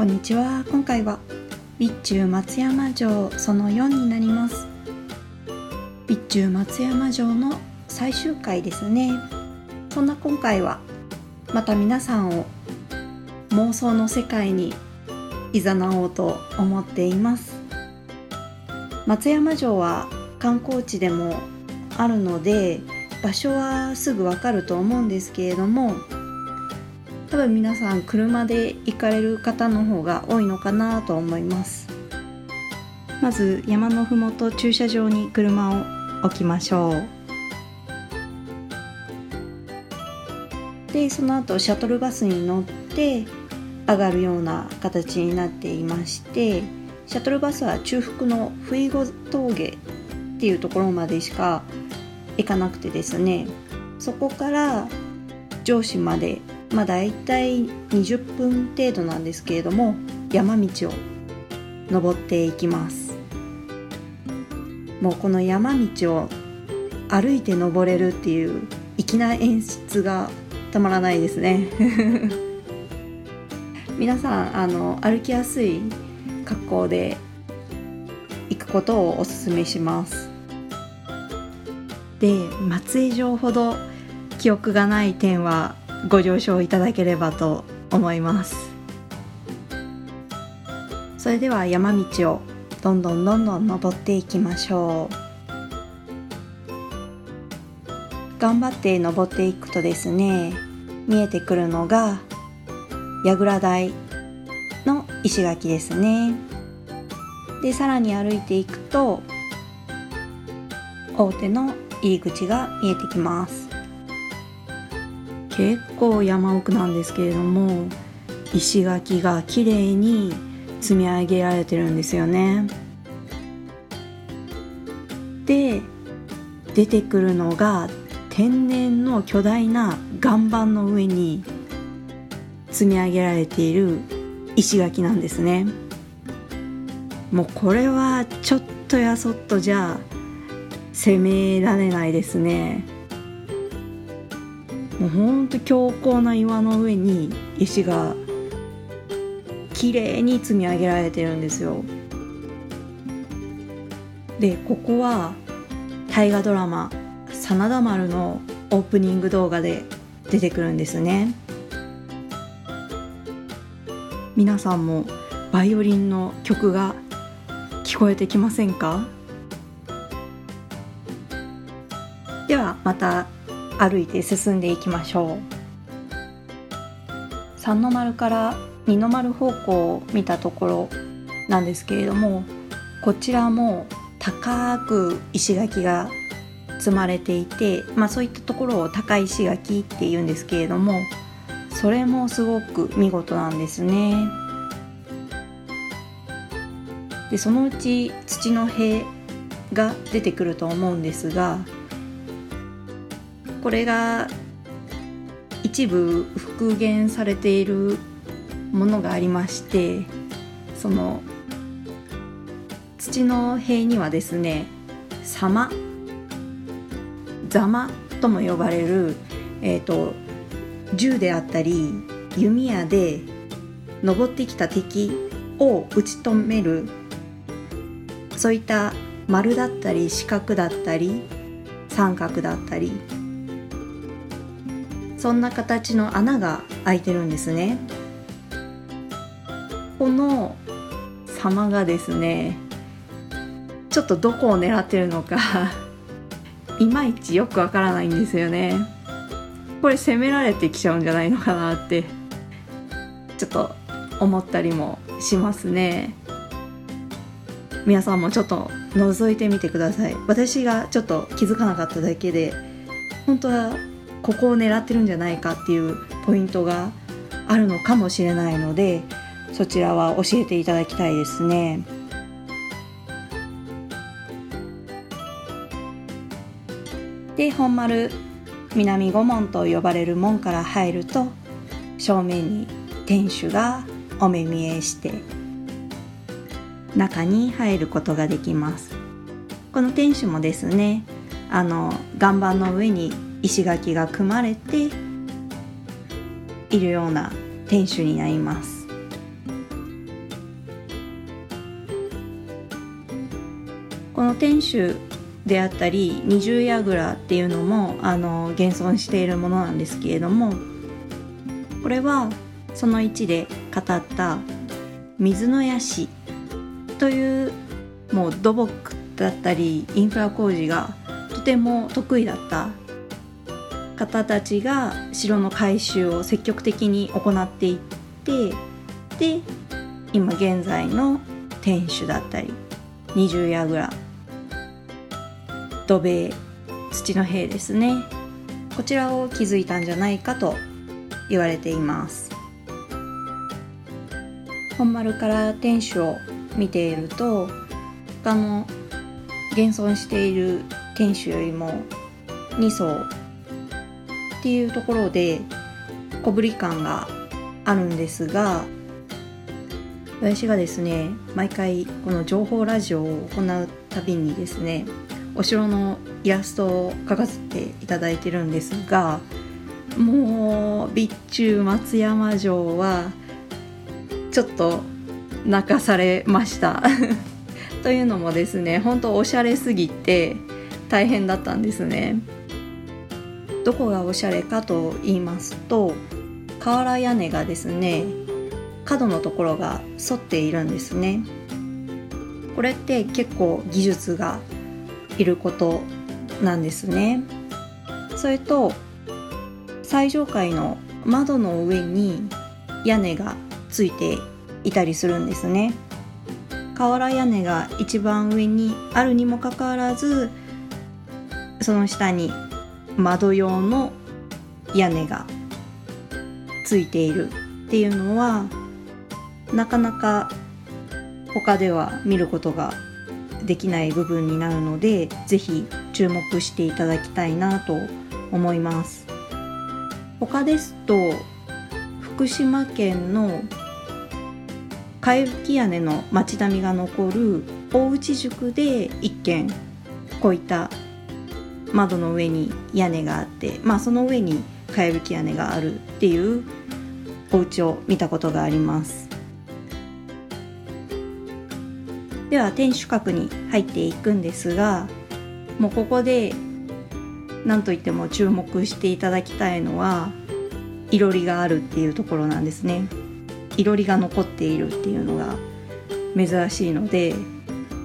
こんにちは。今回は備中松山城その4になります。備中松山城の最終回ですね。そんな今回はまた皆さんを妄想の世界に誘おうと思っています。松山城は観光地でもあるので場所はすぐわかると思うんですけれども多分皆さん車で行かれる方の方が多いのかなと思います。まず山のふもと駐車場に車を置きましょう。でその後シャトルバスに乗って上がるような形になっていましてシャトルバスは中腹の不意後峠っていうところまでしか行かなくてですねそこから上司までまあ大体20分程度なんですけれども山道を登っていきます。もうこの山道を歩いて登れるっていう粋な演出がたまらないですね。皆さんあの歩きやすい格好で行くことをおすすめします。で松江城ほど記憶がない点はご了承いただければと思います。それでは山道をどんどんどんどん登っていきましょう。頑張って登っていくとですね見えてくるのが櫓台の石垣ですね。でさらに歩いていくと大手の入り口が見えてきます。結構山奥なんですけれども石垣が綺麗に積み上げられてるんですよね。で出てくるのが天然の巨大な岩盤の上に積み上げられている石垣なんですね。もうこれはちょっとやそっとじゃ攻められないですね。もうほんと強硬な岩の上に石が綺麗に積み上げられてるんですよ。でここは大河ドラマ「真田丸」のオープニング動画で出てくるんですね。皆さんもバイオリンの曲が聞こえてきませんか？ではまた歩いて進んでいきましょう。三の丸から二の丸方向を見たところなんですけれどもこちらも高く石垣が積まれていて、まあ、そういったところを高石垣っていうんですけれどもそれもすごく見事なんですね。でそのうち土の塀が出てくると思うんですがこれが一部復元されているものがありましてその土の塀にはですね「様」「ざま」とも呼ばれる、えーと、銃であったり弓矢で登ってきた敵を撃ち止めるそういった丸だったり四角だったり三角だったりそんな形の穴が開いてるんですね。この様がですねちょっとどこを狙ってるのか いまいちよくわからないんですよね。これ攻められてきちゃうんじゃないのかなってちょっと思ったりもしますね。皆さんもちょっと覗いてみてください。私がちょっと気づかなかっただけで本当はここを狙ってるんじゃないかっていうポイントがあるのかもしれないのでそちらは教えていただきたいですね。で本丸南御門と呼ばれる門から入ると正面に天守がお目見えして中に入ることができますこの天守もですねあの岩盤の上に石垣が組まれているような天守になります。この天守であったり二重櫓っていうのもあの現存しているものなんですけれどもこれはその1で語った水の屋敷というもう土木だったりインフラ工事がとても得意だった方たちが城の改修を積極的に行っていってで今現在の天守だったり二重櫓土塀土の塀ですね。こちらを築いたんじゃないかと言われています。本丸から天守を見ていると他の現存している天守よりも2層っていうところで小ぶり感があるんですが私がですね毎回この情報ラジオを行うたびにですねお城のイラストを描かせていただいてるんですがもう備中松山城はちょっと泣かされました。というのもですね本当おしゃれすぎて大変だったんですね。どこがおしゃれかと言いますと瓦屋根がですね角のところが反っているんですね。これって結構技術がいることなんですね。それと最上階の窓の上に屋根がついていたりするんですね。瓦屋根が一番上にあるにもかかわらずその下に窓用の屋根がついているっていうのはなかなか他では見ることができない部分になるので是非注目していただきたいなと思います。他ですと福島県の貝吹屋根の町並みが残る大内宿で一軒こういった窓の上に屋根があってまあその上にかやぶき屋根があるっていうお家を見たことがあります。では天守閣に入っていくんですがもうここで何といっても注目していただきたいのはいろりがあるっていうところなんですね。いろりが残っているっていうのが珍しいので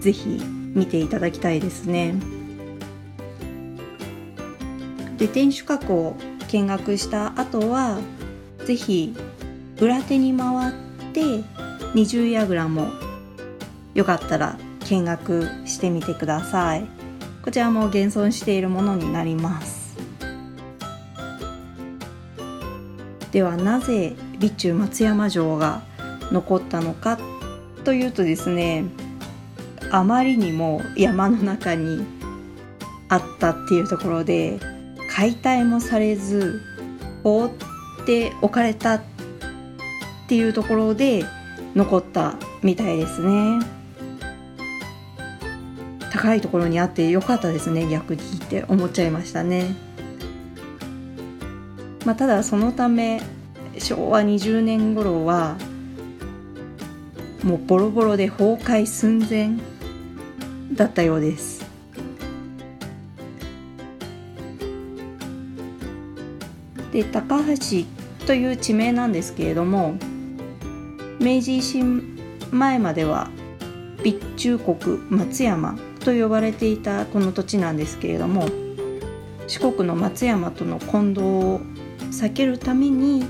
是非見ていただきたいですね。で天守閣を見学した後は是非裏手に回って二重櫓もよかったら見学してみてください。こちらも現存しているものになります。ではなぜ備中松山城が残ったのかというとですねあまりにも山の中にあったっていうところで解体もされず放っておかれたっていうところで残ったみたいですね。高いところにあってよかったですね逆にって思っちゃいましたね。まあ、ただそのため昭和20年頃はもうボロボロで崩壊寸前だったようです。で高橋という地名なんですけれども明治維新前までは備中国松山と呼ばれていたこの土地なんですけれども四国の松山との混同を避けるために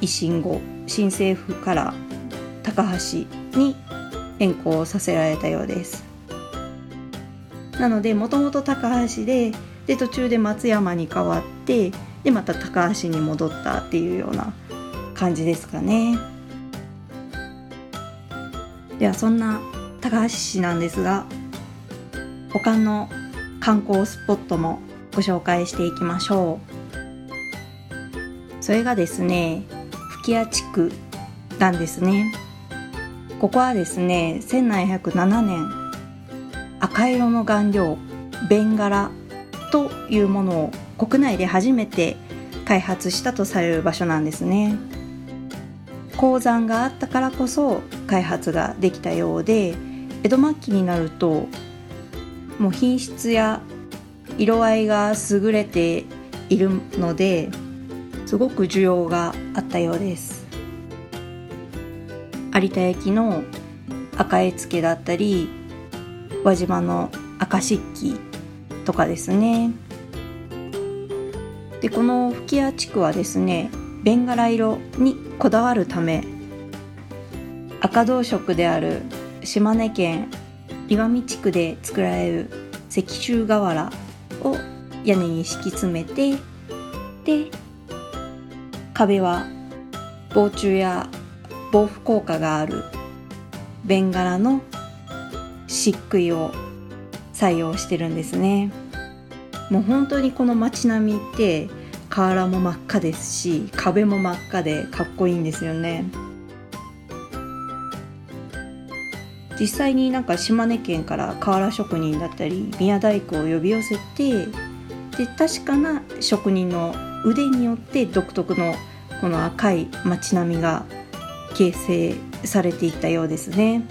維新後新政府から高橋に変更させられたようです。なのでもともと高橋でで途中で松山に変わってでまた高橋に戻ったっていうような感じですかね。ではそんな高橋市なんですが他の観光スポットもご紹介していきましょう。それがですね吹屋地区なんですね。ここはですね1707年赤色の顔料ベンガラというものを国内で初めて開発したとされる場所なんですね。鉱山があったからこそ開発ができたようで江戸末期になるともう品質や色合いが優れているのですごく需要があったようです。有田焼の赤絵付けだったり輪島の赤漆器とかですね。でこの吹屋地区はですねベンガラ色にこだわるため赤銅色である島根県岩見地区で作られる石州瓦を屋根に敷き詰めてで壁は防虫や防腐効果があるベンガラの漆喰を採用してるんですね。もう本当にこの街並みって瓦も真っ赤ですし壁も真っ赤でかっこいいんですよね。実際になんか島根県から瓦職人だったり宮大工を呼び寄せてで確かな職人の腕によって独特のこの赤い街並みが形成されていったようですね。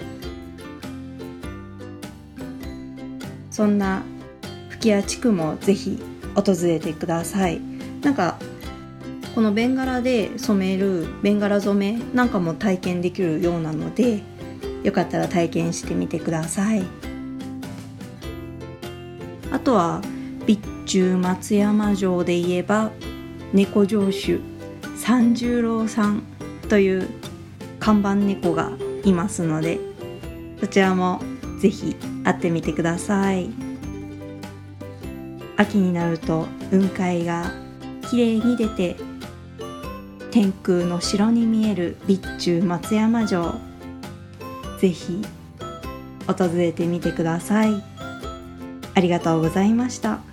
そんな吹屋地区もぜひ訪れてくださいなんかこのベンガラで染めるベンガラ染めなんかも体験できるようなのでよかったら体験してみてくださいあとは備中松山城で言えば猫城主三十郎さんという看板猫がいますのでそちらもぜひ会ってみてください秋になると雲海がきれいに出て天空の城に見える備中松山城ぜひ訪れてみてくださいありがとうございました。